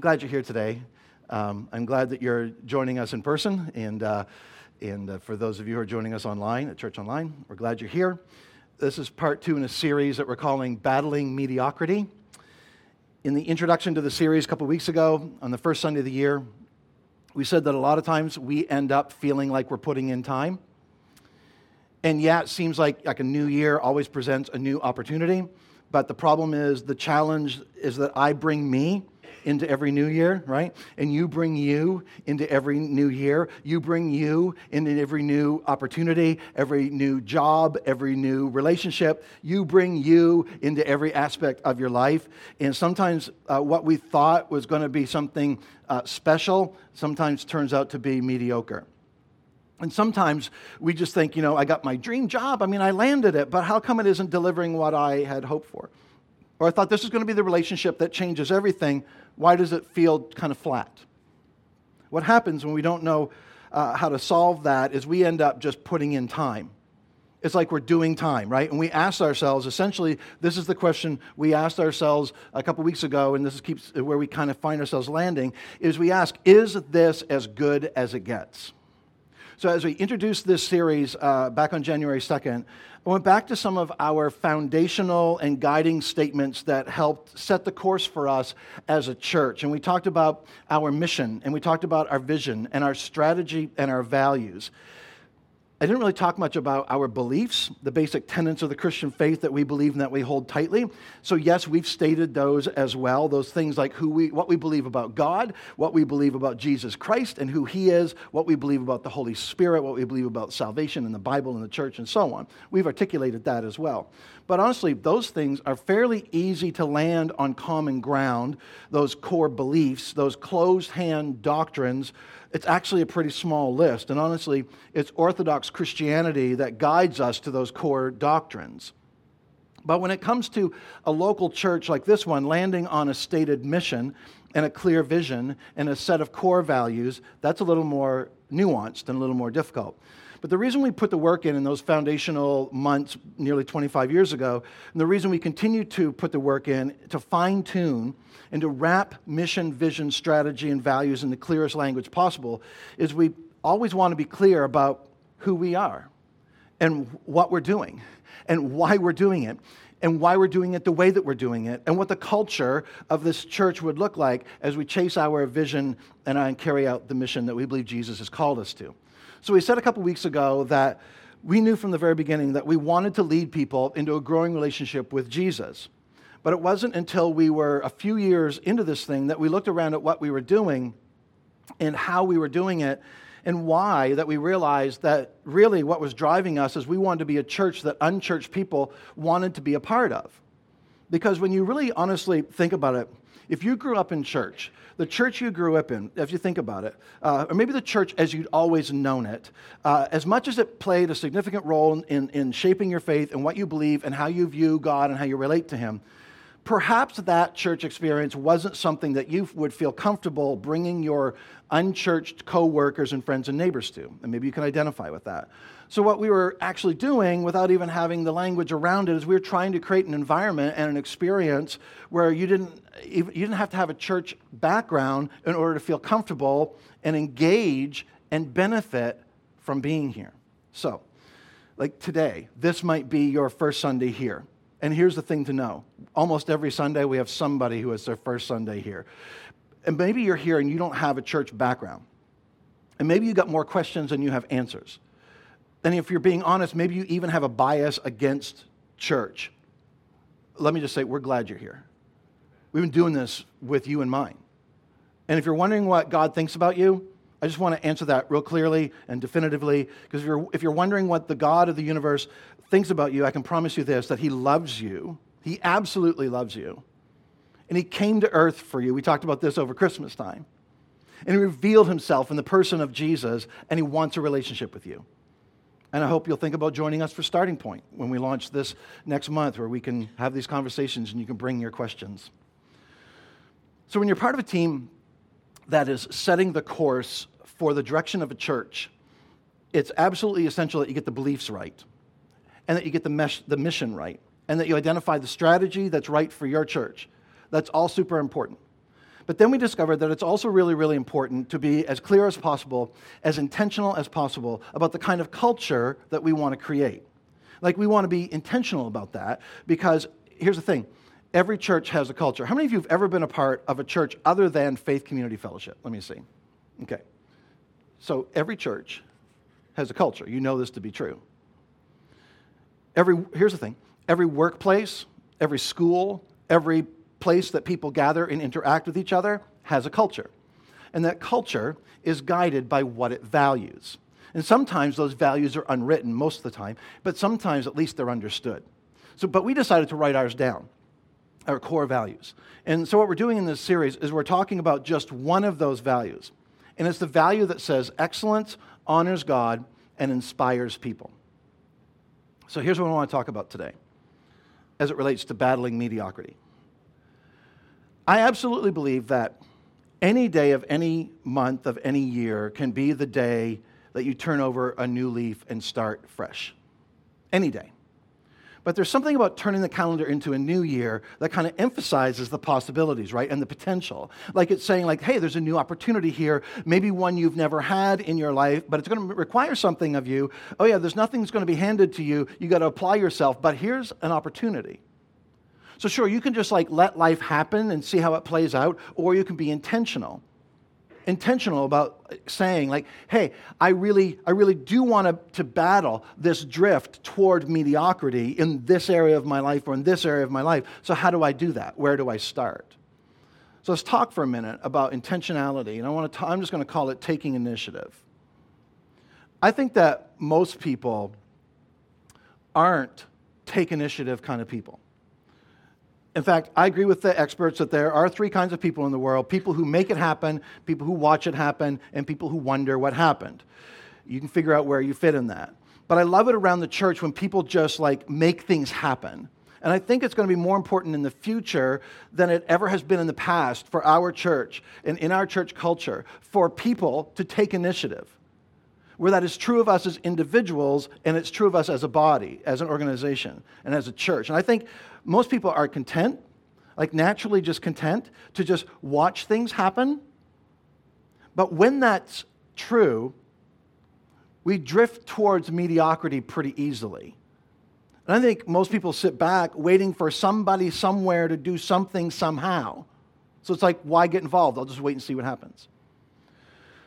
glad you're here today. Um, I'm glad that you're joining us in person, and, uh, and uh, for those of you who are joining us online at Church Online, we're glad you're here. This is part two in a series that we're calling Battling Mediocrity. In the introduction to the series a couple weeks ago, on the first Sunday of the year, we said that a lot of times we end up feeling like we're putting in time. And yeah, it seems like, like a new year always presents a new opportunity. But the problem is, the challenge is that I bring me into every new year, right? And you bring you into every new year. You bring you into every new opportunity, every new job, every new relationship. You bring you into every aspect of your life. And sometimes uh, what we thought was going to be something uh, special sometimes turns out to be mediocre. And sometimes we just think, you know, I got my dream job. I mean, I landed it, but how come it isn't delivering what I had hoped for? Or I thought this is going to be the relationship that changes everything. Why does it feel kind of flat? What happens when we don't know uh, how to solve that is we end up just putting in time. It's like we're doing time, right? And we ask ourselves, essentially, this is the question we asked ourselves a couple weeks ago, and this is keeps where we kind of find ourselves landing, is we ask, is this as good as it gets? So, as we introduced this series uh, back on January 2nd, I went back to some of our foundational and guiding statements that helped set the course for us as a church. And we talked about our mission, and we talked about our vision, and our strategy, and our values. I didn't really talk much about our beliefs, the basic tenets of the Christian faith that we believe and that we hold tightly. So, yes, we've stated those as well. Those things like who we, what we believe about God, what we believe about Jesus Christ and who He is, what we believe about the Holy Spirit, what we believe about salvation and the Bible and the church, and so on. We've articulated that as well. But honestly, those things are fairly easy to land on common ground, those core beliefs, those closed hand doctrines it's actually a pretty small list. And honestly, it's Orthodox Christianity that guides us to those core doctrines. But when it comes to a local church like this one, landing on a stated mission and a clear vision and a set of core values, that's a little more nuanced and a little more difficult. But the reason we put the work in in those foundational months nearly 25 years ago, and the reason we continue to put the work in to fine tune and to wrap mission, vision, strategy, and values in the clearest language possible is we always want to be clear about who we are and what we're doing and why we're doing it and why we're doing it the way that we're doing it and what the culture of this church would look like as we chase our vision and carry out the mission that we believe Jesus has called us to. So we said a couple weeks ago that we knew from the very beginning that we wanted to lead people into a growing relationship with Jesus. But it wasn't until we were a few years into this thing that we looked around at what we were doing and how we were doing it and why that we realized that really what was driving us is we wanted to be a church that unchurched people wanted to be a part of. Because when you really honestly think about it, if you grew up in church, the church you grew up in, if you think about it, uh, or maybe the church as you'd always known it, uh, as much as it played a significant role in, in shaping your faith and what you believe and how you view God and how you relate to Him, perhaps that church experience wasn't something that you would feel comfortable bringing your unchurched coworkers and friends and neighbors to. And maybe you can identify with that. So, what we were actually doing without even having the language around it is we were trying to create an environment and an experience where you didn't, you didn't have to have a church background in order to feel comfortable and engage and benefit from being here. So, like today, this might be your first Sunday here. And here's the thing to know almost every Sunday, we have somebody who is their first Sunday here. And maybe you're here and you don't have a church background. And maybe you got more questions than you have answers. And if you're being honest, maybe you even have a bias against church. Let me just say, we're glad you're here. We've been doing this with you in mind. And if you're wondering what God thinks about you, I just want to answer that real clearly and definitively. Because if you're, if you're wondering what the God of the universe thinks about you, I can promise you this that He loves you. He absolutely loves you. And He came to earth for you. We talked about this over Christmas time. And He revealed Himself in the person of Jesus, and He wants a relationship with you. And I hope you'll think about joining us for Starting Point when we launch this next month, where we can have these conversations and you can bring your questions. So, when you're part of a team that is setting the course for the direction of a church, it's absolutely essential that you get the beliefs right and that you get the, mesh, the mission right and that you identify the strategy that's right for your church. That's all super important. But then we discovered that it's also really, really important to be as clear as possible, as intentional as possible about the kind of culture that we want to create. Like, we want to be intentional about that because here's the thing every church has a culture. How many of you have ever been a part of a church other than Faith Community Fellowship? Let me see. Okay. So, every church has a culture. You know this to be true. Every, here's the thing every workplace, every school, every place that people gather and interact with each other has a culture. And that culture is guided by what it values. And sometimes those values are unwritten, most of the time, but sometimes at least they're understood. So, but we decided to write ours down, our core values. And so, what we're doing in this series is we're talking about just one of those values. And it's the value that says excellence honors God and inspires people. So, here's what I want to talk about today as it relates to battling mediocrity. I absolutely believe that any day of any month of any year can be the day that you turn over a new leaf and start fresh. Any day. But there's something about turning the calendar into a new year that kind of emphasizes the possibilities, right? And the potential. Like it's saying, like, hey, there's a new opportunity here, maybe one you've never had in your life, but it's going to require something of you. Oh, yeah, there's nothing that's going to be handed to you. You got to apply yourself, but here's an opportunity. So, sure, you can just like let life happen and see how it plays out, or you can be intentional. Intentional about saying like hey i really i really do want to, to battle this drift toward mediocrity in this area of my life or in this area of my life. So how do i do that? Where do i start? So let's talk for a minute about intentionality and i want to i'm just going to call it taking initiative. I think that most people aren't take initiative kind of people in fact, I agree with the experts that there are three kinds of people in the world people who make it happen, people who watch it happen, and people who wonder what happened. You can figure out where you fit in that. But I love it around the church when people just like make things happen. And I think it's going to be more important in the future than it ever has been in the past for our church and in our church culture for people to take initiative. Where that is true of us as individuals and it's true of us as a body, as an organization, and as a church. And I think most people are content, like naturally just content to just watch things happen. But when that's true, we drift towards mediocrity pretty easily. And I think most people sit back waiting for somebody somewhere to do something somehow. So it's like, why get involved? I'll just wait and see what happens.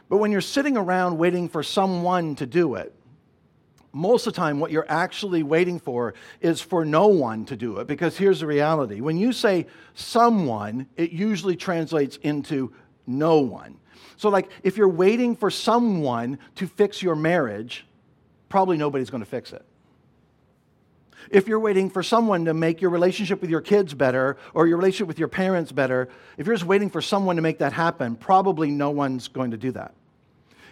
But when you're sitting around waiting for someone to do it, most of the time, what you're actually waiting for is for no one to do it. Because here's the reality when you say someone, it usually translates into no one. So, like, if you're waiting for someone to fix your marriage, probably nobody's going to fix it. If you're waiting for someone to make your relationship with your kids better or your relationship with your parents better, if you're just waiting for someone to make that happen, probably no one's going to do that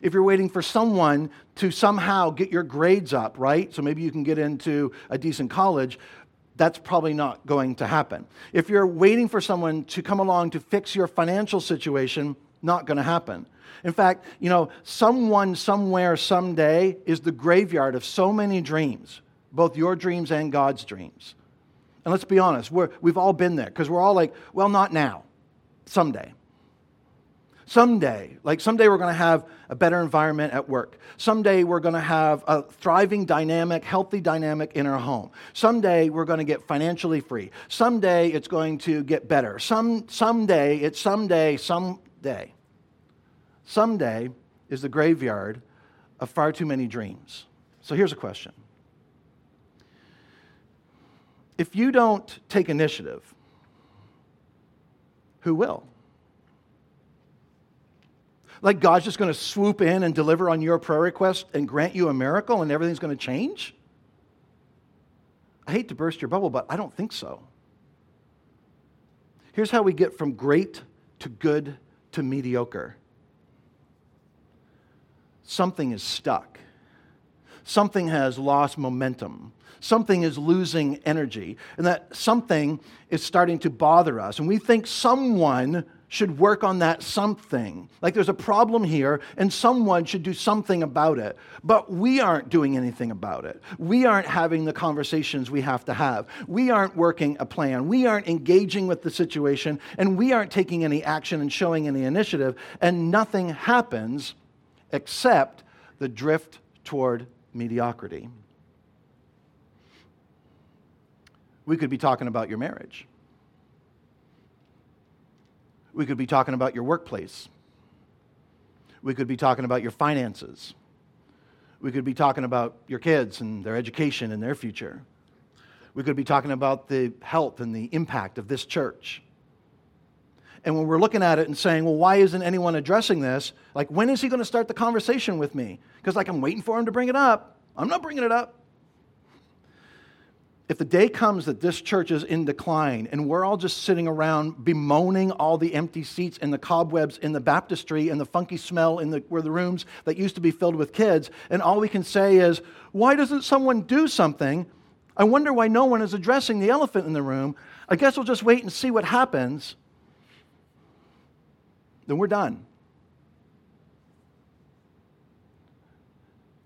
if you're waiting for someone to somehow get your grades up, right? So maybe you can get into a decent college, that's probably not going to happen. If you're waiting for someone to come along to fix your financial situation, not going to happen. In fact, you know, someone somewhere someday is the graveyard of so many dreams, both your dreams and God's dreams. And let's be honest, we're, we've all been there because we're all like, well, not now, someday. Someday, like someday we're going to have a better environment at work. Someday we're going to have a thriving dynamic, healthy dynamic in our home. Someday we're going to get financially free. Someday it's going to get better. Some someday it's someday someday. Someday is the graveyard of far too many dreams. So here's a question. If you don't take initiative, who will? Like God's just going to swoop in and deliver on your prayer request and grant you a miracle and everything's going to change? I hate to burst your bubble, but I don't think so. Here's how we get from great to good to mediocre something is stuck, something has lost momentum. Something is losing energy, and that something is starting to bother us. And we think someone should work on that something. Like there's a problem here, and someone should do something about it. But we aren't doing anything about it. We aren't having the conversations we have to have. We aren't working a plan. We aren't engaging with the situation, and we aren't taking any action and showing any initiative, and nothing happens except the drift toward mediocrity. We could be talking about your marriage. We could be talking about your workplace. We could be talking about your finances. We could be talking about your kids and their education and their future. We could be talking about the health and the impact of this church. And when we're looking at it and saying, well, why isn't anyone addressing this? Like, when is he going to start the conversation with me? Because, like, I'm waiting for him to bring it up. I'm not bringing it up if the day comes that this church is in decline and we're all just sitting around bemoaning all the empty seats and the cobwebs in the baptistry and the funky smell in the, where the rooms that used to be filled with kids, and all we can say is, why doesn't someone do something? I wonder why no one is addressing the elephant in the room. I guess we'll just wait and see what happens. Then we're done.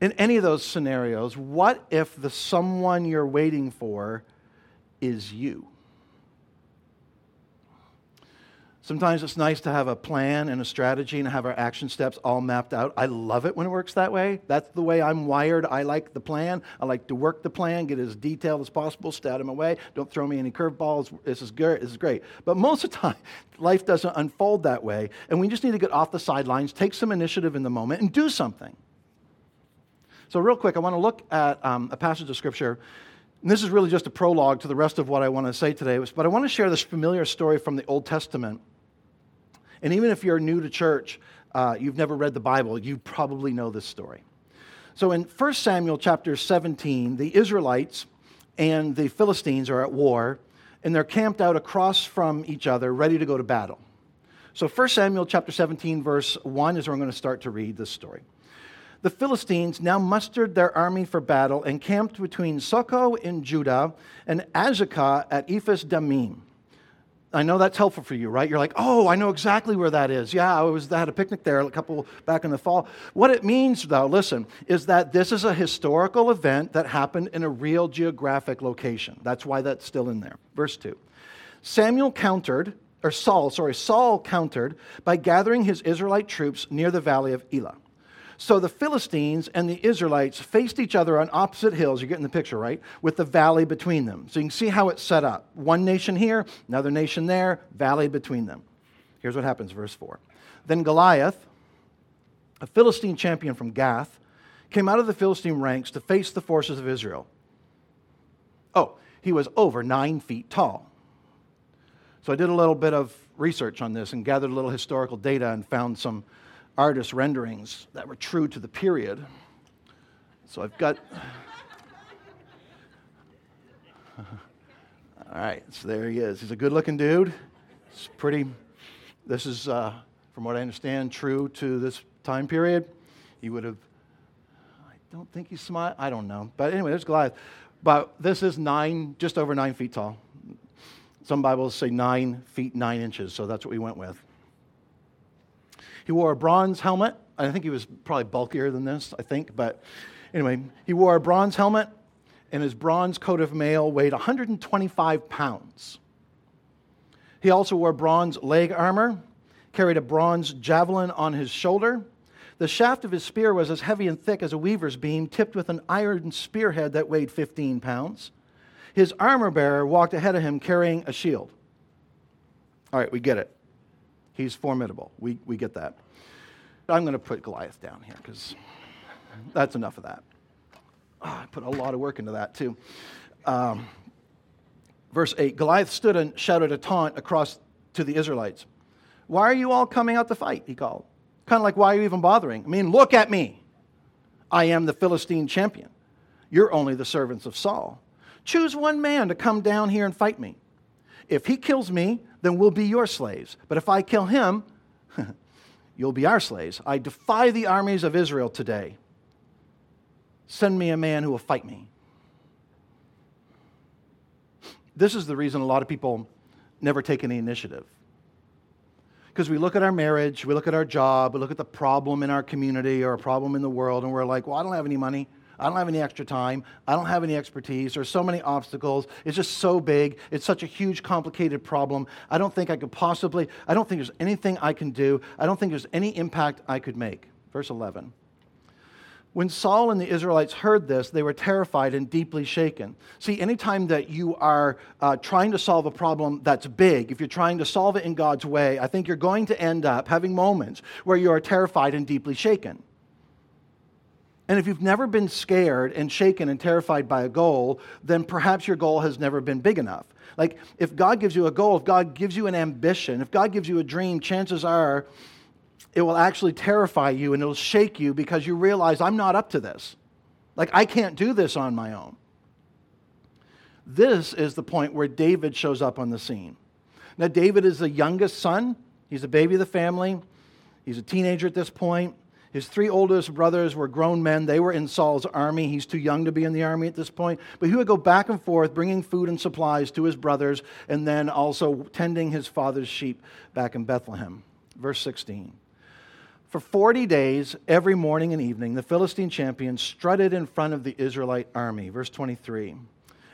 In any of those scenarios, what if the someone you're waiting for is you? Sometimes it's nice to have a plan and a strategy and have our action steps all mapped out. I love it when it works that way. That's the way I'm wired. I like the plan. I like to work the plan, get as detailed as possible, stay out of my way. Don't throw me any curveballs. This is good. This is great. But most of the time, life doesn't unfold that way. And we just need to get off the sidelines, take some initiative in the moment, and do something. So, real quick, I want to look at um, a passage of Scripture. And this is really just a prologue to the rest of what I want to say today. But I want to share this familiar story from the Old Testament. And even if you're new to church, uh, you've never read the Bible, you probably know this story. So, in 1 Samuel chapter 17, the Israelites and the Philistines are at war, and they're camped out across from each other, ready to go to battle. So, 1 Samuel chapter 17, verse 1 is where I'm going to start to read this story the Philistines now mustered their army for battle and camped between Socoh in Judah and Azekah at Ephes Dammim. I know that's helpful for you, right? You're like, oh, I know exactly where that is. Yeah, I was I had a picnic there a couple back in the fall. What it means, though, listen, is that this is a historical event that happened in a real geographic location. That's why that's still in there. Verse 2. Samuel countered, or Saul, sorry, Saul countered by gathering his Israelite troops near the valley of Elah. So the Philistines and the Israelites faced each other on opposite hills. You're getting the picture, right? With the valley between them. So you can see how it's set up. One nation here, another nation there, valley between them. Here's what happens, verse 4. Then Goliath, a Philistine champion from Gath, came out of the Philistine ranks to face the forces of Israel. Oh, he was over nine feet tall. So I did a little bit of research on this and gathered a little historical data and found some artist renderings that were true to the period. So I've got. All right, so there he is. He's a good looking dude. It's pretty, this is, uh, from what I understand, true to this time period. He would have, I don't think he's smart. I don't know. But anyway, there's Goliath. But this is nine, just over nine feet tall. Some Bibles say nine feet, nine inches, so that's what we went with. He wore a bronze helmet. I think he was probably bulkier than this, I think. But anyway, he wore a bronze helmet, and his bronze coat of mail weighed 125 pounds. He also wore bronze leg armor, carried a bronze javelin on his shoulder. The shaft of his spear was as heavy and thick as a weaver's beam, tipped with an iron spearhead that weighed 15 pounds. His armor bearer walked ahead of him carrying a shield. All right, we get it. He's formidable. We, we get that. I'm going to put Goliath down here because that's enough of that. Oh, I put a lot of work into that too. Um, verse 8 Goliath stood and shouted a taunt across to the Israelites. Why are you all coming out to fight? He called. Kind of like, why are you even bothering? I mean, look at me. I am the Philistine champion. You're only the servants of Saul. Choose one man to come down here and fight me. If he kills me, then we'll be your slaves. But if I kill him, you'll be our slaves. I defy the armies of Israel today. Send me a man who will fight me. This is the reason a lot of people never take any initiative. Because we look at our marriage, we look at our job, we look at the problem in our community or a problem in the world, and we're like, well, I don't have any money. I don't have any extra time. I don't have any expertise. There's so many obstacles. It's just so big. It's such a huge, complicated problem. I don't think I could possibly, I don't think there's anything I can do. I don't think there's any impact I could make. Verse 11. When Saul and the Israelites heard this, they were terrified and deeply shaken. See, anytime that you are uh, trying to solve a problem that's big, if you're trying to solve it in God's way, I think you're going to end up having moments where you are terrified and deeply shaken. And if you've never been scared and shaken and terrified by a goal, then perhaps your goal has never been big enough. Like, if God gives you a goal, if God gives you an ambition, if God gives you a dream, chances are it will actually terrify you and it'll shake you because you realize I'm not up to this. Like, I can't do this on my own. This is the point where David shows up on the scene. Now, David is the youngest son, he's a baby of the family, he's a teenager at this point. His three oldest brothers were grown men. They were in Saul's army. He's too young to be in the army at this point. But he would go back and forth, bringing food and supplies to his brothers, and then also tending his father's sheep back in Bethlehem. Verse 16. For 40 days, every morning and evening, the Philistine champion strutted in front of the Israelite army. Verse 23.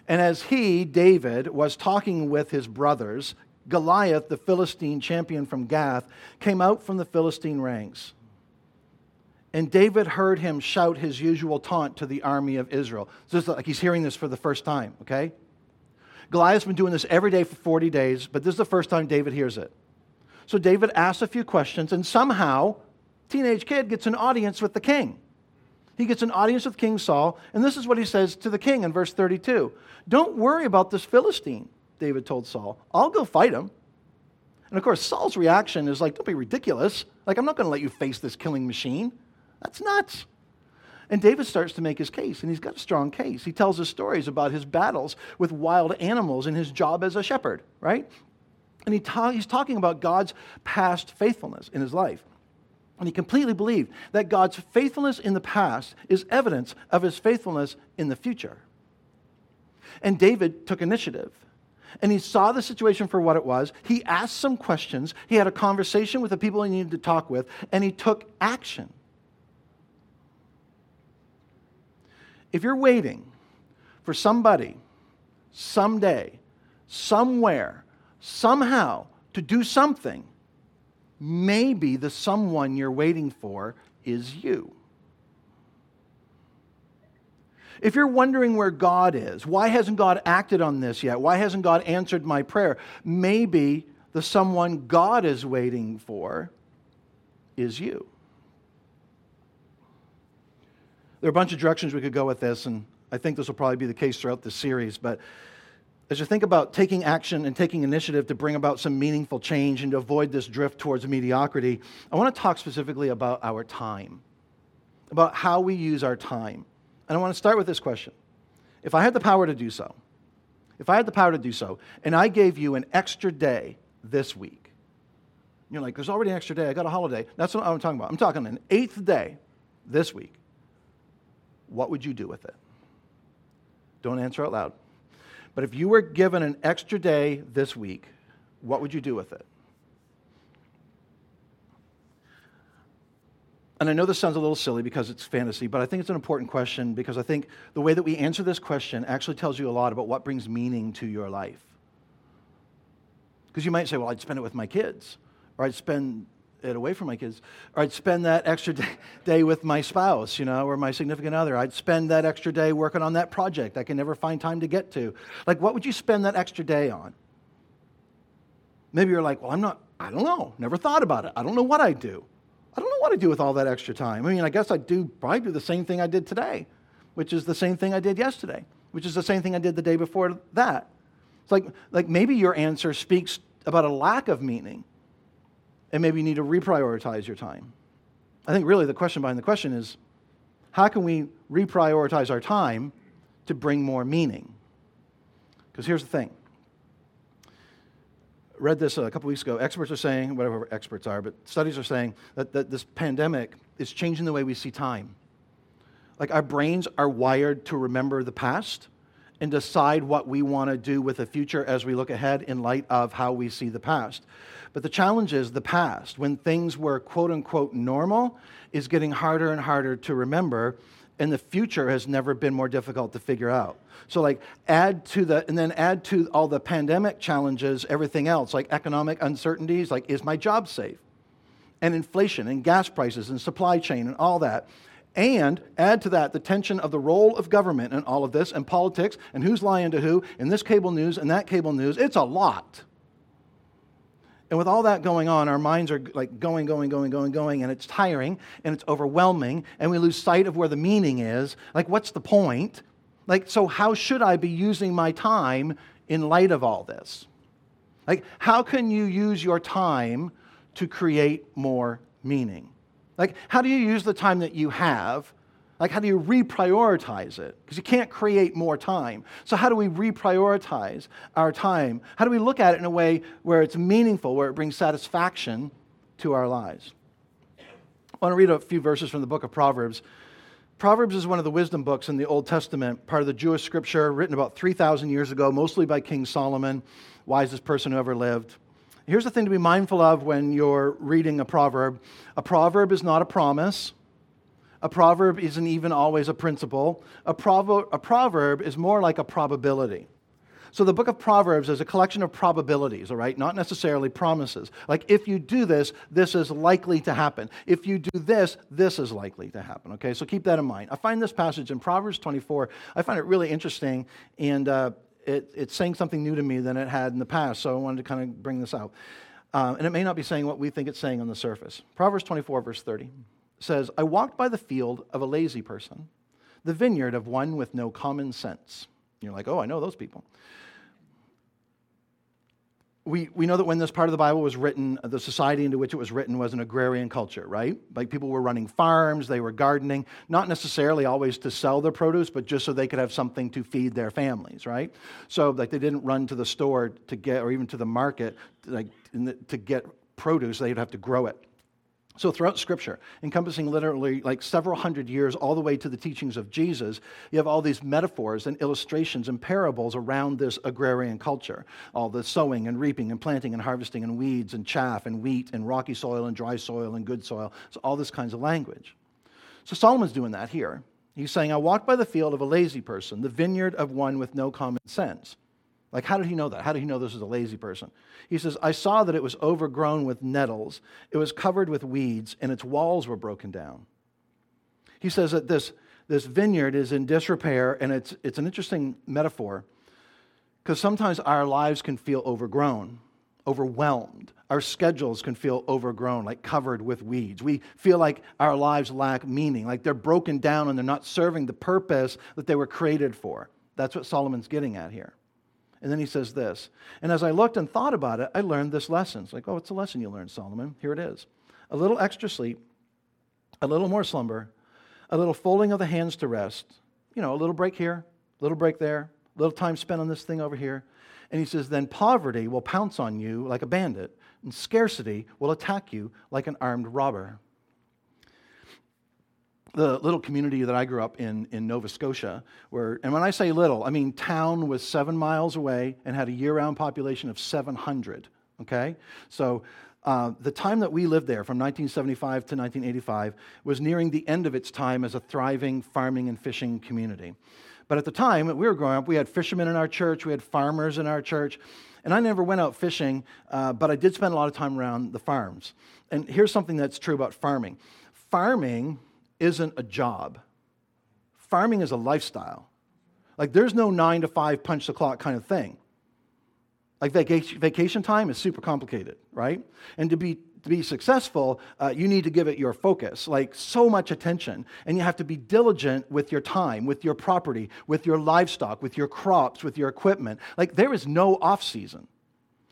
And as he, David, was talking with his brothers, Goliath, the Philistine champion from Gath, came out from the Philistine ranks. And David heard him shout his usual taunt to the army of Israel. So it's like he's hearing this for the first time, okay? Goliath's been doing this every day for 40 days, but this is the first time David hears it. So David asks a few questions, and somehow teenage kid gets an audience with the king. He gets an audience with King Saul, and this is what he says to the king in verse 32 Don't worry about this Philistine, David told Saul. I'll go fight him. And of course, Saul's reaction is like, Don't be ridiculous. Like, I'm not going to let you face this killing machine. That's nuts. And David starts to make his case, and he's got a strong case. He tells us stories about his battles with wild animals and his job as a shepherd, right? And he ta- he's talking about God's past faithfulness in his life. And he completely believed that God's faithfulness in the past is evidence of his faithfulness in the future. And David took initiative. And he saw the situation for what it was. He asked some questions. He had a conversation with the people he needed to talk with, and he took action. If you're waiting for somebody, someday, somewhere, somehow to do something, maybe the someone you're waiting for is you. If you're wondering where God is, why hasn't God acted on this yet? Why hasn't God answered my prayer? Maybe the someone God is waiting for is you. There are a bunch of directions we could go with this, and I think this will probably be the case throughout this series, but as you think about taking action and taking initiative to bring about some meaningful change and to avoid this drift towards mediocrity, I want to talk specifically about our time, about how we use our time. And I want to start with this question If I had the power to do so, if I had the power to do so, and I gave you an extra day this week, you're like, there's already an extra day, I got a holiday. That's what I'm talking about. I'm talking an eighth day this week. What would you do with it? Don't answer out loud. But if you were given an extra day this week, what would you do with it? And I know this sounds a little silly because it's fantasy, but I think it's an important question because I think the way that we answer this question actually tells you a lot about what brings meaning to your life. Because you might say, well, I'd spend it with my kids, or I'd spend it away from my kids. Or I'd spend that extra day with my spouse, you know, or my significant other. I'd spend that extra day working on that project I can never find time to get to. Like, what would you spend that extra day on? Maybe you're like, well, I'm not, I don't know, never thought about it. I don't know what I'd do. I don't know what I'd do with all that extra time. I mean, I guess I'd do probably do the same thing I did today, which is the same thing I did yesterday, which is the same thing I did the day before that. It's like, like maybe your answer speaks about a lack of meaning and maybe you need to reprioritize your time. I think really the question behind the question is how can we reprioritize our time to bring more meaning? Because here's the thing. Read this uh, a couple weeks ago. Experts are saying, whatever experts are, but studies are saying that, that this pandemic is changing the way we see time. Like our brains are wired to remember the past, and decide what we want to do with the future as we look ahead in light of how we see the past. But the challenge is the past, when things were quote unquote normal, is getting harder and harder to remember, and the future has never been more difficult to figure out. So, like, add to the, and then add to all the pandemic challenges, everything else, like economic uncertainties, like, is my job safe? And inflation and gas prices and supply chain and all that. And add to that the tension of the role of government and all of this and politics and who's lying to who and this cable news and that cable news. It's a lot. And with all that going on, our minds are like going, going, going, going, going, and it's tiring and it's overwhelming, and we lose sight of where the meaning is. Like, what's the point? Like, so how should I be using my time in light of all this? Like, how can you use your time to create more meaning? Like, how do you use the time that you have? Like, how do you reprioritize it? Because you can't create more time. So, how do we reprioritize our time? How do we look at it in a way where it's meaningful, where it brings satisfaction to our lives? I want to read a few verses from the book of Proverbs. Proverbs is one of the wisdom books in the Old Testament, part of the Jewish scripture, written about 3,000 years ago, mostly by King Solomon, wisest person who ever lived. Here's the thing to be mindful of when you're reading a proverb a proverb is not a promise. A proverb isn't even always a principle. A proverb, a proverb is more like a probability. So the book of Proverbs is a collection of probabilities, all right? Not necessarily promises. Like, if you do this, this is likely to happen. If you do this, this is likely to happen, okay? So keep that in mind. I find this passage in Proverbs 24, I find it really interesting, and uh, it, it's saying something new to me than it had in the past, so I wanted to kind of bring this out. Uh, and it may not be saying what we think it's saying on the surface. Proverbs 24, verse 30 says, I walked by the field of a lazy person, the vineyard of one with no common sense. You're like, oh, I know those people we, we know that when this part of the Bible was written, uh, the society into which it was written was an agrarian culture, right? Like people were running farms, they were gardening, not necessarily always to sell their produce, but just so they could have something to feed their families, right? So like they didn't run to the store to get, or even to the market, like to get produce, they'd have to grow it. So, throughout Scripture, encompassing literally like several hundred years all the way to the teachings of Jesus, you have all these metaphors and illustrations and parables around this agrarian culture. All the sowing and reaping and planting and harvesting and weeds and chaff and wheat and rocky soil and dry soil and good soil. So, all this kinds of language. So, Solomon's doing that here. He's saying, I walked by the field of a lazy person, the vineyard of one with no common sense. Like, how did he know that? How did he know this was a lazy person? He says, I saw that it was overgrown with nettles, it was covered with weeds, and its walls were broken down. He says that this, this vineyard is in disrepair, and it's, it's an interesting metaphor because sometimes our lives can feel overgrown, overwhelmed. Our schedules can feel overgrown, like covered with weeds. We feel like our lives lack meaning, like they're broken down and they're not serving the purpose that they were created for. That's what Solomon's getting at here. And then he says this. And as I looked and thought about it, I learned this lesson. It's like, oh, it's a lesson you learned, Solomon. Here it is. A little extra sleep, a little more slumber, a little folding of the hands to rest, you know, a little break here, a little break there, a little time spent on this thing over here. And he says, then poverty will pounce on you like a bandit, and scarcity will attack you like an armed robber the little community that I grew up in in Nova Scotia, where, and when I say little, I mean town was seven miles away and had a year round population of 700. Okay? So uh, the time that we lived there from 1975 to 1985 was nearing the end of its time as a thriving farming and fishing community. But at the time that we were growing up, we had fishermen in our church, we had farmers in our church, and I never went out fishing, uh, but I did spend a lot of time around the farms. And here's something that's true about farming farming isn't a job. Farming is a lifestyle. Like there's no nine to five punch the clock kind of thing. Like vacation, time is super complicated, right? And to be to be successful, uh, you need to give it your focus, like so much attention. And you have to be diligent with your time, with your property, with your livestock, with your crops, with your equipment. Like there is no off season.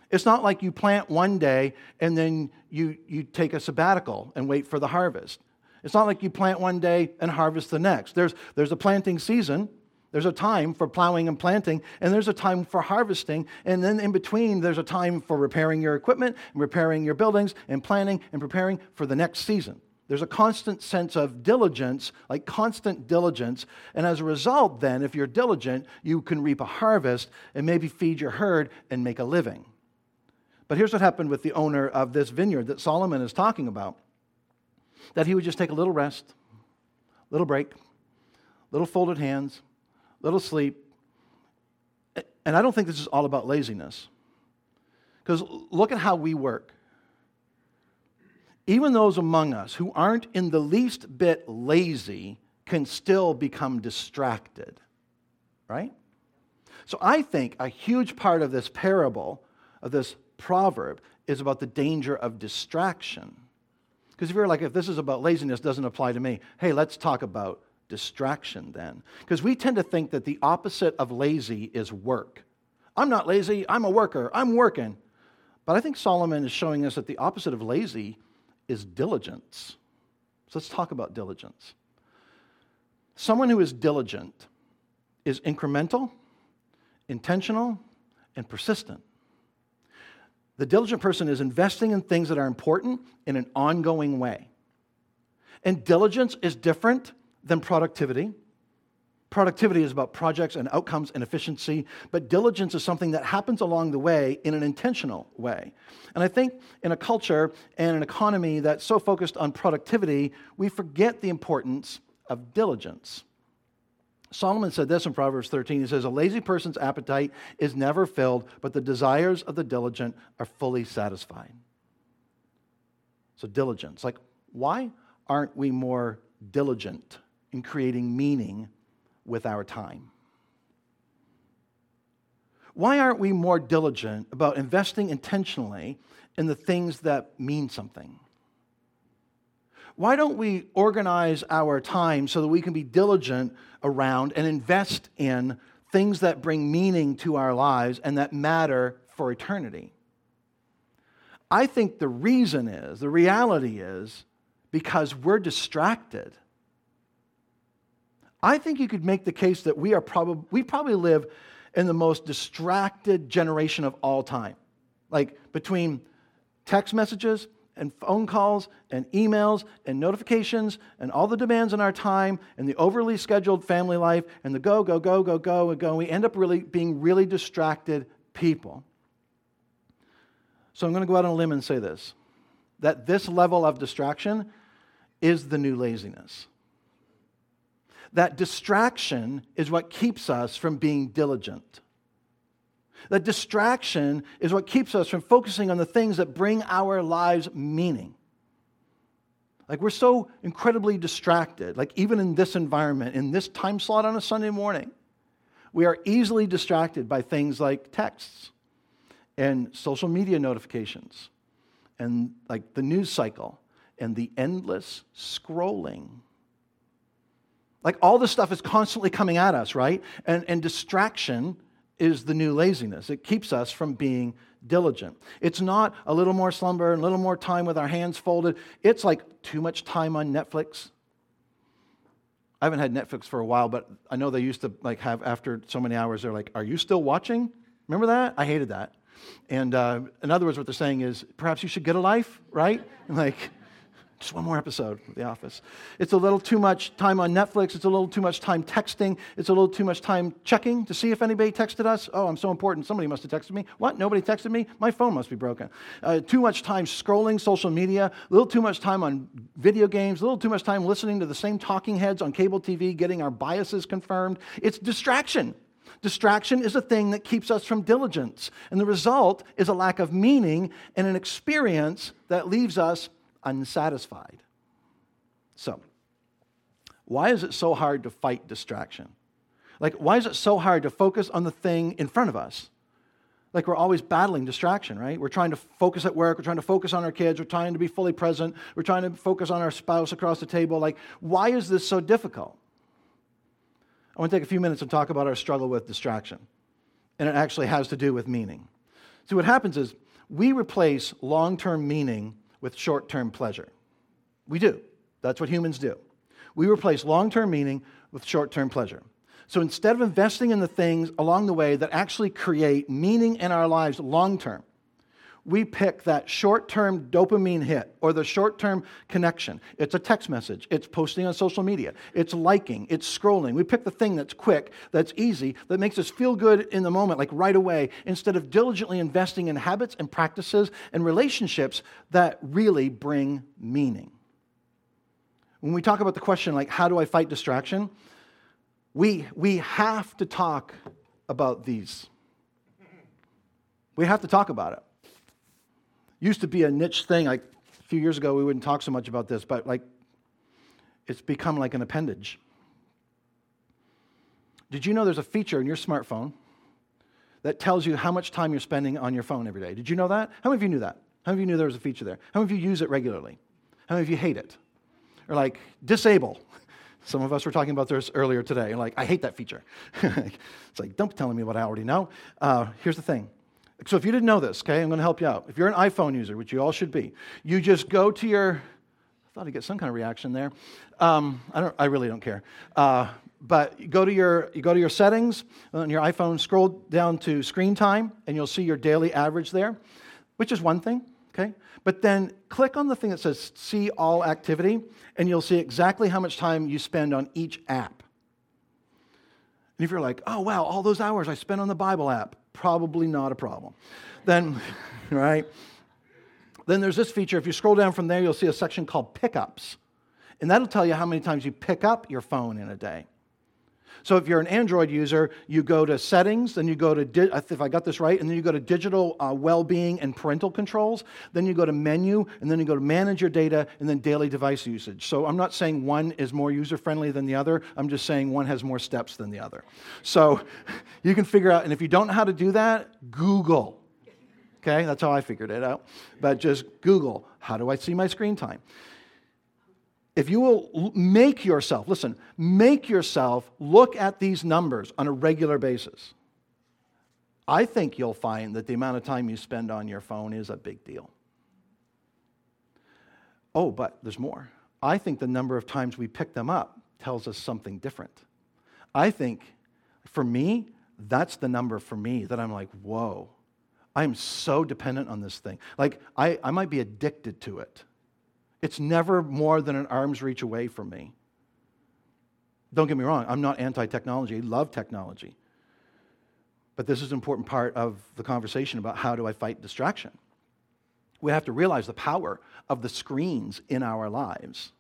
It's not like you plant one day and then you, you take a sabbatical and wait for the harvest. It's not like you plant one day and harvest the next. There's, there's a planting season, there's a time for plowing and planting, and there's a time for harvesting. And then in between, there's a time for repairing your equipment and repairing your buildings and planning and preparing for the next season. There's a constant sense of diligence, like constant diligence. And as a result, then, if you're diligent, you can reap a harvest and maybe feed your herd and make a living. But here's what happened with the owner of this vineyard that Solomon is talking about that he would just take a little rest, little break, little folded hands, little sleep. And I don't think this is all about laziness. Because look at how we work. Even those among us who aren't in the least bit lazy can still become distracted, right? So I think a huge part of this parable, of this proverb, is about the danger of distraction. Because if you're like, if this is about laziness, doesn't apply to me, hey, let's talk about distraction then. Because we tend to think that the opposite of lazy is work. I'm not lazy, I'm a worker, I'm working. But I think Solomon is showing us that the opposite of lazy is diligence. So let's talk about diligence. Someone who is diligent is incremental, intentional, and persistent. The diligent person is investing in things that are important in an ongoing way. And diligence is different than productivity. Productivity is about projects and outcomes and efficiency, but diligence is something that happens along the way in an intentional way. And I think in a culture and an economy that's so focused on productivity, we forget the importance of diligence. Solomon said this in Proverbs 13. He says, A lazy person's appetite is never filled, but the desires of the diligent are fully satisfied. So, diligence. Like, why aren't we more diligent in creating meaning with our time? Why aren't we more diligent about investing intentionally in the things that mean something? Why don't we organize our time so that we can be diligent around and invest in things that bring meaning to our lives and that matter for eternity? I think the reason is, the reality is, because we're distracted. I think you could make the case that we are probably we probably live in the most distracted generation of all time. Like between text messages and phone calls and emails and notifications and all the demands on our time and the overly scheduled family life and the go, go, go, go, go, and go. We end up really being really distracted people. So I'm going to go out on a limb and say this that this level of distraction is the new laziness that distraction is what keeps us from being diligent. That distraction is what keeps us from focusing on the things that bring our lives meaning. Like, we're so incredibly distracted, like, even in this environment, in this time slot on a Sunday morning, we are easily distracted by things like texts and social media notifications and, like, the news cycle and the endless scrolling like all this stuff is constantly coming at us, right? And, and distraction is the new laziness. It keeps us from being diligent. It's not a little more slumber and a little more time with our hands folded. It's like too much time on Netflix. I haven't had Netflix for a while, but I know they used to like have after so many hours. They're like, "Are you still watching?" Remember that? I hated that. And uh, in other words, what they're saying is, perhaps you should get a life, right? like, just one more episode of The Office. It's a little too much time on Netflix. It's a little too much time texting. It's a little too much time checking to see if anybody texted us. Oh, I'm so important. Somebody must have texted me. What? Nobody texted me? My phone must be broken. Uh, too much time scrolling social media. A little too much time on video games. A little too much time listening to the same talking heads on cable TV, getting our biases confirmed. It's distraction. Distraction is a thing that keeps us from diligence. And the result is a lack of meaning and an experience that leaves us unsatisfied. So, why is it so hard to fight distraction? Like, why is it so hard to focus on the thing in front of us? Like, we're always battling distraction, right? We're trying to focus at work, we're trying to focus on our kids, we're trying to be fully present, we're trying to focus on our spouse across the table. Like, why is this so difficult? I want to take a few minutes and talk about our struggle with distraction. And it actually has to do with meaning. See, what happens is we replace long term meaning with short term pleasure. We do. That's what humans do. We replace long term meaning with short term pleasure. So instead of investing in the things along the way that actually create meaning in our lives long term, we pick that short term dopamine hit or the short term connection. It's a text message, it's posting on social media, it's liking, it's scrolling. We pick the thing that's quick, that's easy, that makes us feel good in the moment, like right away, instead of diligently investing in habits and practices and relationships that really bring meaning. When we talk about the question, like, how do I fight distraction? We, we have to talk about these. We have to talk about it used to be a niche thing. Like a few years ago, we wouldn't talk so much about this, but like it's become like an appendage. Did you know there's a feature in your smartphone that tells you how much time you're spending on your phone every day? Did you know that? How many of you knew that? How many of you knew there was a feature there? How many of you use it regularly? How many of you hate it? Or like disable? Some of us were talking about this earlier today. You're Like, I hate that feature. it's like, don't be telling me what I already know. Uh, here's the thing so if you didn't know this, okay, I'm going to help you out. If you're an iPhone user, which you all should be, you just go to your. I thought I'd get some kind of reaction there. Um, I don't. I really don't care. Uh, but you go to your you go to your settings on your iPhone. Scroll down to screen time, and you'll see your daily average there, which is one thing. Okay. But then click on the thing that says See All Activity, and you'll see exactly how much time you spend on each app. And if you're like, oh wow, all those hours I spent on the Bible app, probably not a problem. Then, right? Then there's this feature. If you scroll down from there, you'll see a section called pickups. And that'll tell you how many times you pick up your phone in a day. So if you're an Android user, you go to settings, then you go to, di- if I got this right, and then you go to digital uh, well being and parental controls. Then you go to menu, and then you go to manage your data, and then daily device usage. So I'm not saying one is more user friendly than the other. I'm just saying one has more steps than the other. So you can figure out, and if you don't know how to do that, Google. Okay, that's how I figured it out. But just Google, how do I see my screen time? If you will make yourself, listen, make yourself look at these numbers on a regular basis, I think you'll find that the amount of time you spend on your phone is a big deal. Oh, but there's more. I think the number of times we pick them up tells us something different. I think for me, that's the number for me that I'm like, whoa, I'm so dependent on this thing. Like, I, I might be addicted to it. It's never more than an arm's reach away from me. Don't get me wrong, I'm not anti technology, I love technology. But this is an important part of the conversation about how do I fight distraction. We have to realize the power of the screens in our lives.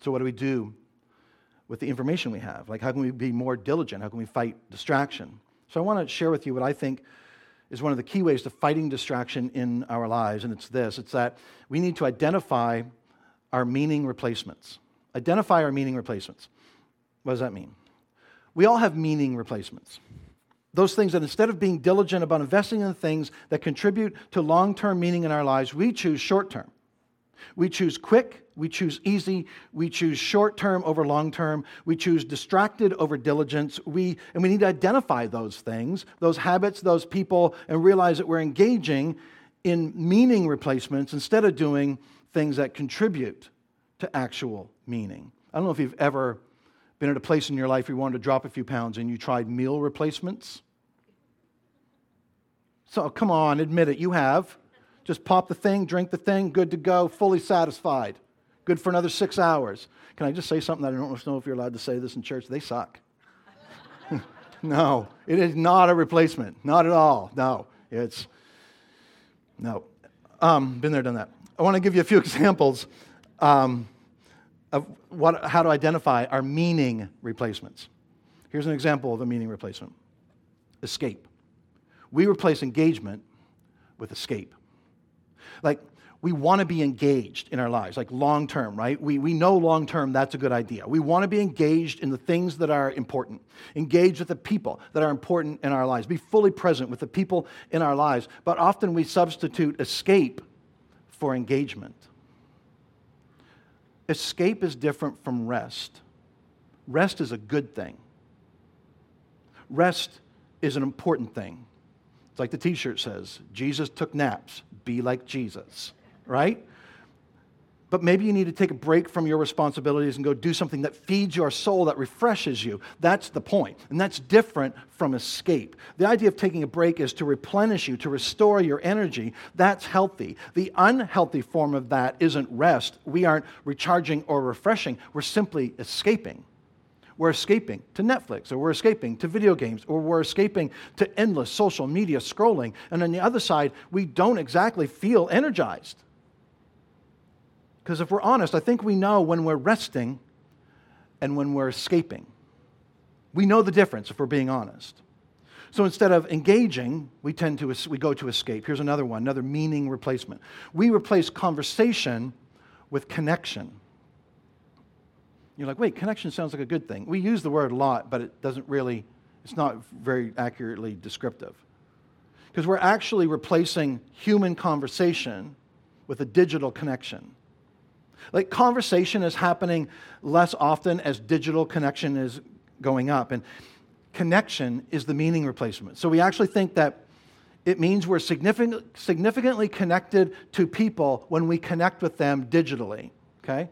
So, what do we do with the information we have? Like, how can we be more diligent? How can we fight distraction? So, I want to share with you what I think is one of the key ways to fighting distraction in our lives, and it's this it's that we need to identify our meaning replacements. Identify our meaning replacements. What does that mean? We all have meaning replacements. Those things that instead of being diligent about investing in things that contribute to long term meaning in our lives, we choose short term. We choose quick, we choose easy, we choose short term over long term, we choose distracted over diligence. We, and we need to identify those things, those habits, those people, and realize that we're engaging in meaning replacements instead of doing things that contribute to actual meaning. I don't know if you've ever been at a place in your life where you wanted to drop a few pounds and you tried meal replacements. So come on, admit it, you have. Just pop the thing, drink the thing, good to go, fully satisfied. Good for another six hours. Can I just say something that I don't know if you're allowed to say this in church? They suck. no, it is not a replacement. Not at all. No, it's no. Um, been there, done that. I want to give you a few examples um, of what, how to identify our meaning replacements. Here's an example of a meaning replacement escape. We replace engagement with escape. Like, we want to be engaged in our lives, like long term, right? We, we know long term that's a good idea. We want to be engaged in the things that are important, engaged with the people that are important in our lives, be fully present with the people in our lives. But often we substitute escape for engagement. Escape is different from rest. Rest is a good thing, rest is an important thing. It's like the t shirt says Jesus took naps, be like Jesus right? but maybe you need to take a break from your responsibilities and go do something that feeds your soul, that refreshes you. That's the point. And that's different from escape. The idea of taking a break is to replenish you, to restore your energy. That's healthy. The unhealthy form of that isn't rest. We aren't recharging or refreshing, we're simply escaping. We're escaping to Netflix, or we're escaping to video games, or we're escaping to endless social media scrolling. And on the other side, we don't exactly feel energized. Because if we're honest, I think we know when we're resting and when we're escaping. We know the difference if we're being honest. So instead of engaging, we tend to we go to escape. Here's another one, another meaning replacement. We replace conversation with connection. You're like, wait, connection sounds like a good thing. We use the word a lot, but it doesn't really, it's not very accurately descriptive. Because we're actually replacing human conversation with a digital connection. Like conversation is happening less often as digital connection is going up. And connection is the meaning replacement. So we actually think that it means we're significant, significantly connected to people when we connect with them digitally. Okay?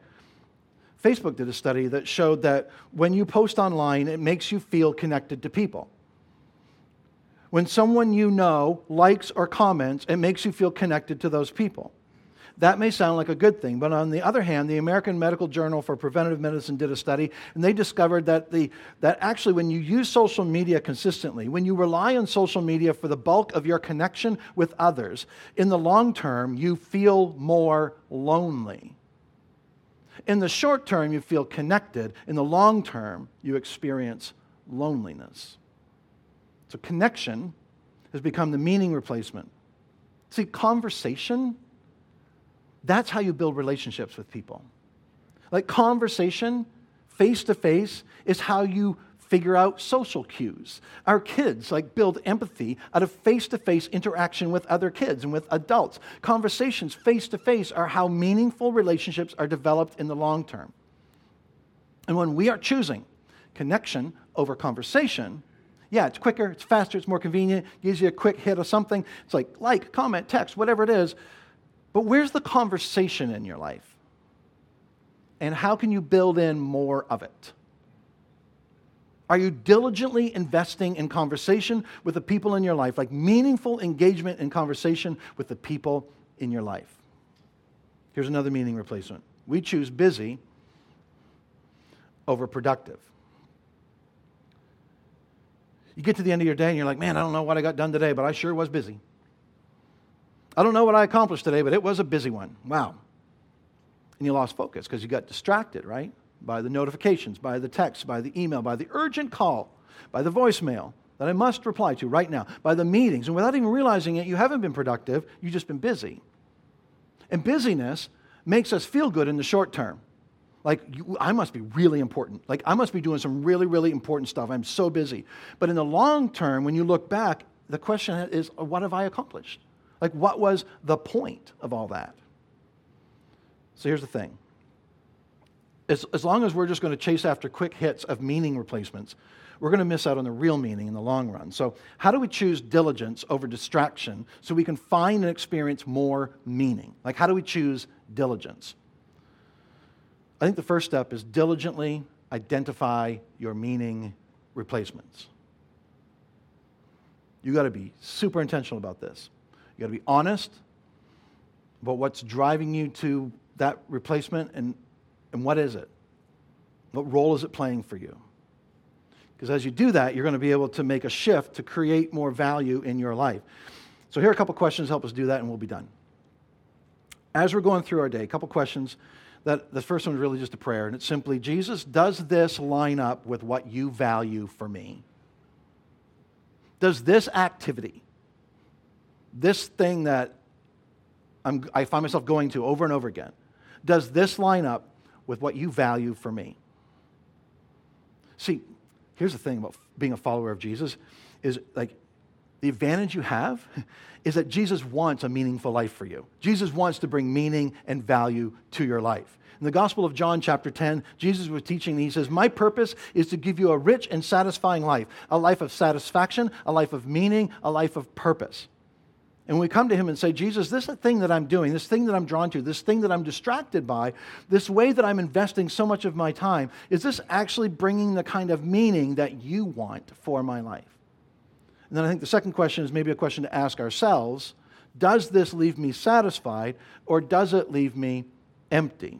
Facebook did a study that showed that when you post online, it makes you feel connected to people. When someone you know likes or comments, it makes you feel connected to those people. That may sound like a good thing, but on the other hand, the American Medical Journal for Preventive Medicine did a study, and they discovered that, the, that actually, when you use social media consistently, when you rely on social media for the bulk of your connection with others, in the long term, you feel more lonely. In the short term, you feel connected. In the long term, you experience loneliness. So, connection has become the meaning replacement. See, conversation that's how you build relationships with people. Like conversation, face to face, is how you figure out social cues. Our kids like build empathy out of face-to-face interaction with other kids and with adults. Conversations face to face are how meaningful relationships are developed in the long term. And when we are choosing connection over conversation, yeah, it's quicker, it's faster, it's more convenient, gives you a quick hit of something. It's like like, comment, text, whatever it is. But where's the conversation in your life? And how can you build in more of it? Are you diligently investing in conversation with the people in your life, like meaningful engagement in conversation with the people in your life? Here's another meaning replacement. We choose busy over productive. You get to the end of your day and you're like, man, I don't know what I got done today, but I sure was busy. I don't know what I accomplished today, but it was a busy one. Wow. And you lost focus because you got distracted, right? By the notifications, by the text, by the email, by the urgent call, by the voicemail that I must reply to right now, by the meetings. And without even realizing it, you haven't been productive, you've just been busy. And busyness makes us feel good in the short term. Like, you, I must be really important. Like, I must be doing some really, really important stuff. I'm so busy. But in the long term, when you look back, the question is, uh, what have I accomplished? Like, what was the point of all that? So here's the thing. As, as long as we're just going to chase after quick hits of meaning replacements, we're going to miss out on the real meaning in the long run. So, how do we choose diligence over distraction so we can find and experience more meaning? Like, how do we choose diligence? I think the first step is diligently identify your meaning replacements. You got to be super intentional about this. You got to be honest about what's driving you to that replacement and, and what is it? What role is it playing for you? Because as you do that, you're going to be able to make a shift to create more value in your life. So, here are a couple questions help us do that, and we'll be done. As we're going through our day, a couple questions. That the first one is really just a prayer, and it's simply Jesus, does this line up with what you value for me? Does this activity this thing that I'm, I find myself going to over and over again, does this line up with what you value for me? See, here's the thing about being a follower of Jesus is like the advantage you have is that Jesus wants a meaningful life for you. Jesus wants to bring meaning and value to your life. In the Gospel of John, chapter 10, Jesus was teaching, and he says, My purpose is to give you a rich and satisfying life, a life of satisfaction, a life of meaning, a life of purpose. And we come to him and say, Jesus, this thing that I'm doing, this thing that I'm drawn to, this thing that I'm distracted by, this way that I'm investing so much of my time, is this actually bringing the kind of meaning that you want for my life? And then I think the second question is maybe a question to ask ourselves Does this leave me satisfied or does it leave me empty?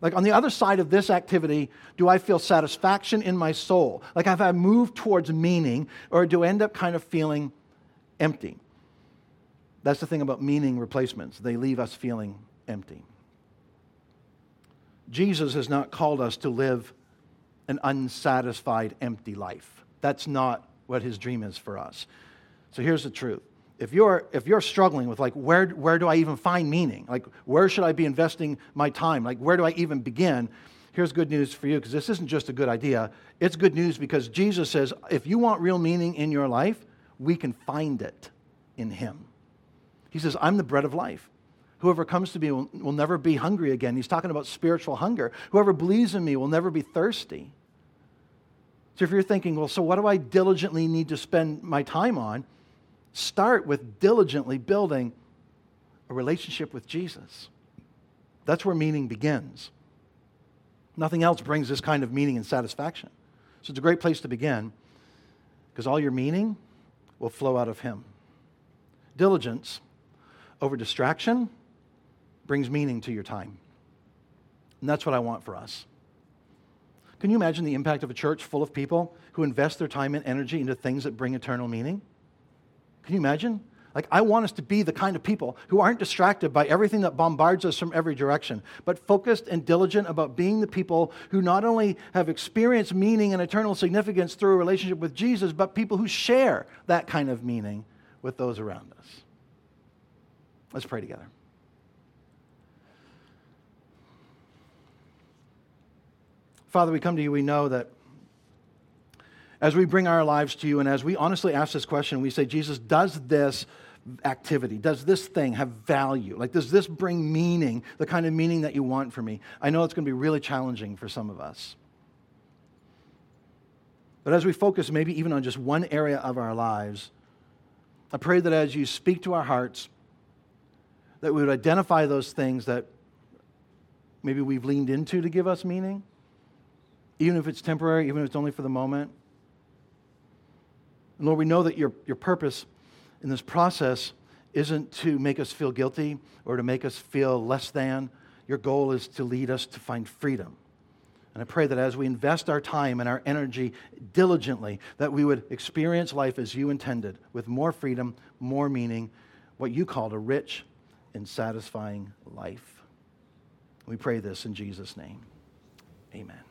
Like on the other side of this activity, do I feel satisfaction in my soul? Like have I moved towards meaning or do I end up kind of feeling empty? That's the thing about meaning replacements. They leave us feeling empty. Jesus has not called us to live an unsatisfied, empty life. That's not what his dream is for us. So here's the truth if you're if you're struggling with like where where do I even find meaning? Like where should I be investing my time? Like where do I even begin? Here's good news for you because this isn't just a good idea. It's good news because Jesus says if you want real meaning in your life, we can find it in him. He says, "I'm the bread of life. Whoever comes to me will, will never be hungry again." He's talking about spiritual hunger. Whoever believes in me will never be thirsty. So if you're thinking, "Well, so what do I diligently need to spend my time on?" Start with diligently building a relationship with Jesus. That's where meaning begins. Nothing else brings this kind of meaning and satisfaction. So it's a great place to begin because all your meaning will flow out of Him. Diligence over distraction brings meaning to your time. And that's what I want for us. Can you imagine the impact of a church full of people who invest their time and energy into things that bring eternal meaning? Can you imagine? Like, I want us to be the kind of people who aren't distracted by everything that bombards us from every direction, but focused and diligent about being the people who not only have experienced meaning and eternal significance through a relationship with Jesus, but people who share that kind of meaning with those around us. Let's pray together. Father, we come to you, we know that as we bring our lives to you and as we honestly ask this question, we say, Jesus, does this activity, does this thing have value? Like, does this bring meaning, the kind of meaning that you want for me? I know it's going to be really challenging for some of us. But as we focus maybe even on just one area of our lives, I pray that as you speak to our hearts, that we would identify those things that maybe we've leaned into to give us meaning, even if it's temporary, even if it's only for the moment. And Lord, we know that your, your purpose in this process isn't to make us feel guilty or to make us feel less than. Your goal is to lead us to find freedom. And I pray that as we invest our time and our energy diligently, that we would experience life as you intended, with more freedom, more meaning, what you called a rich and satisfying life. We pray this in Jesus' name. Amen.